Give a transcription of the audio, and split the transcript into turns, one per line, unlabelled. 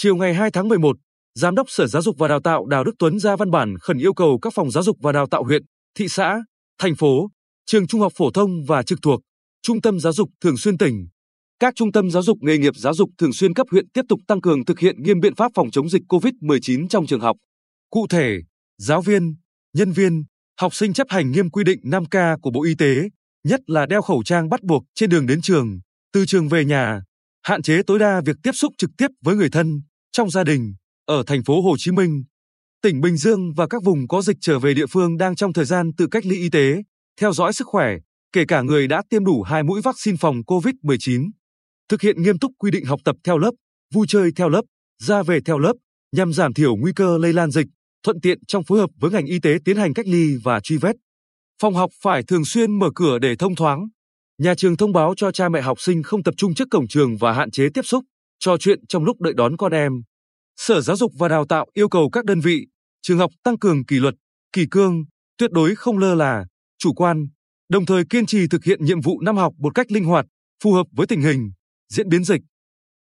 Chiều ngày 2 tháng 11, Giám đốc Sở Giáo dục và Đào tạo Đào Đức Tuấn ra văn bản khẩn yêu cầu các phòng giáo dục và đào tạo huyện, thị xã, thành phố, trường trung học phổ thông và trực thuộc, trung tâm giáo dục thường xuyên tỉnh, các trung tâm giáo dục nghề nghiệp giáo dục thường xuyên cấp huyện tiếp tục tăng cường thực hiện nghiêm biện pháp phòng chống dịch COVID-19 trong trường học. Cụ thể, giáo viên, nhân viên, học sinh chấp hành nghiêm quy định 5K của Bộ Y tế, nhất là đeo khẩu trang bắt buộc trên đường đến trường, từ trường về nhà, hạn chế tối đa việc tiếp xúc trực tiếp với người thân, trong gia đình, ở thành phố Hồ Chí Minh, tỉnh Bình Dương và các vùng có dịch trở về địa phương đang trong thời gian tự cách ly y tế, theo dõi sức khỏe, kể cả người đã tiêm đủ hai mũi vaccine phòng COVID-19. Thực hiện nghiêm túc quy định học tập theo lớp, vui chơi theo lớp, ra về theo lớp, nhằm giảm thiểu nguy cơ lây lan dịch, thuận tiện trong phối hợp với ngành y tế tiến hành cách ly và truy vết. Phòng học phải thường xuyên mở cửa để thông thoáng. Nhà trường thông báo cho cha mẹ học sinh không tập trung trước cổng trường và hạn chế tiếp xúc, trò chuyện trong lúc đợi đón con em. Sở Giáo dục và Đào tạo yêu cầu các đơn vị, trường học tăng cường kỷ luật, kỷ cương, tuyệt đối không lơ là, chủ quan, đồng thời kiên trì thực hiện nhiệm vụ năm học một cách linh hoạt, phù hợp với tình hình, diễn biến dịch.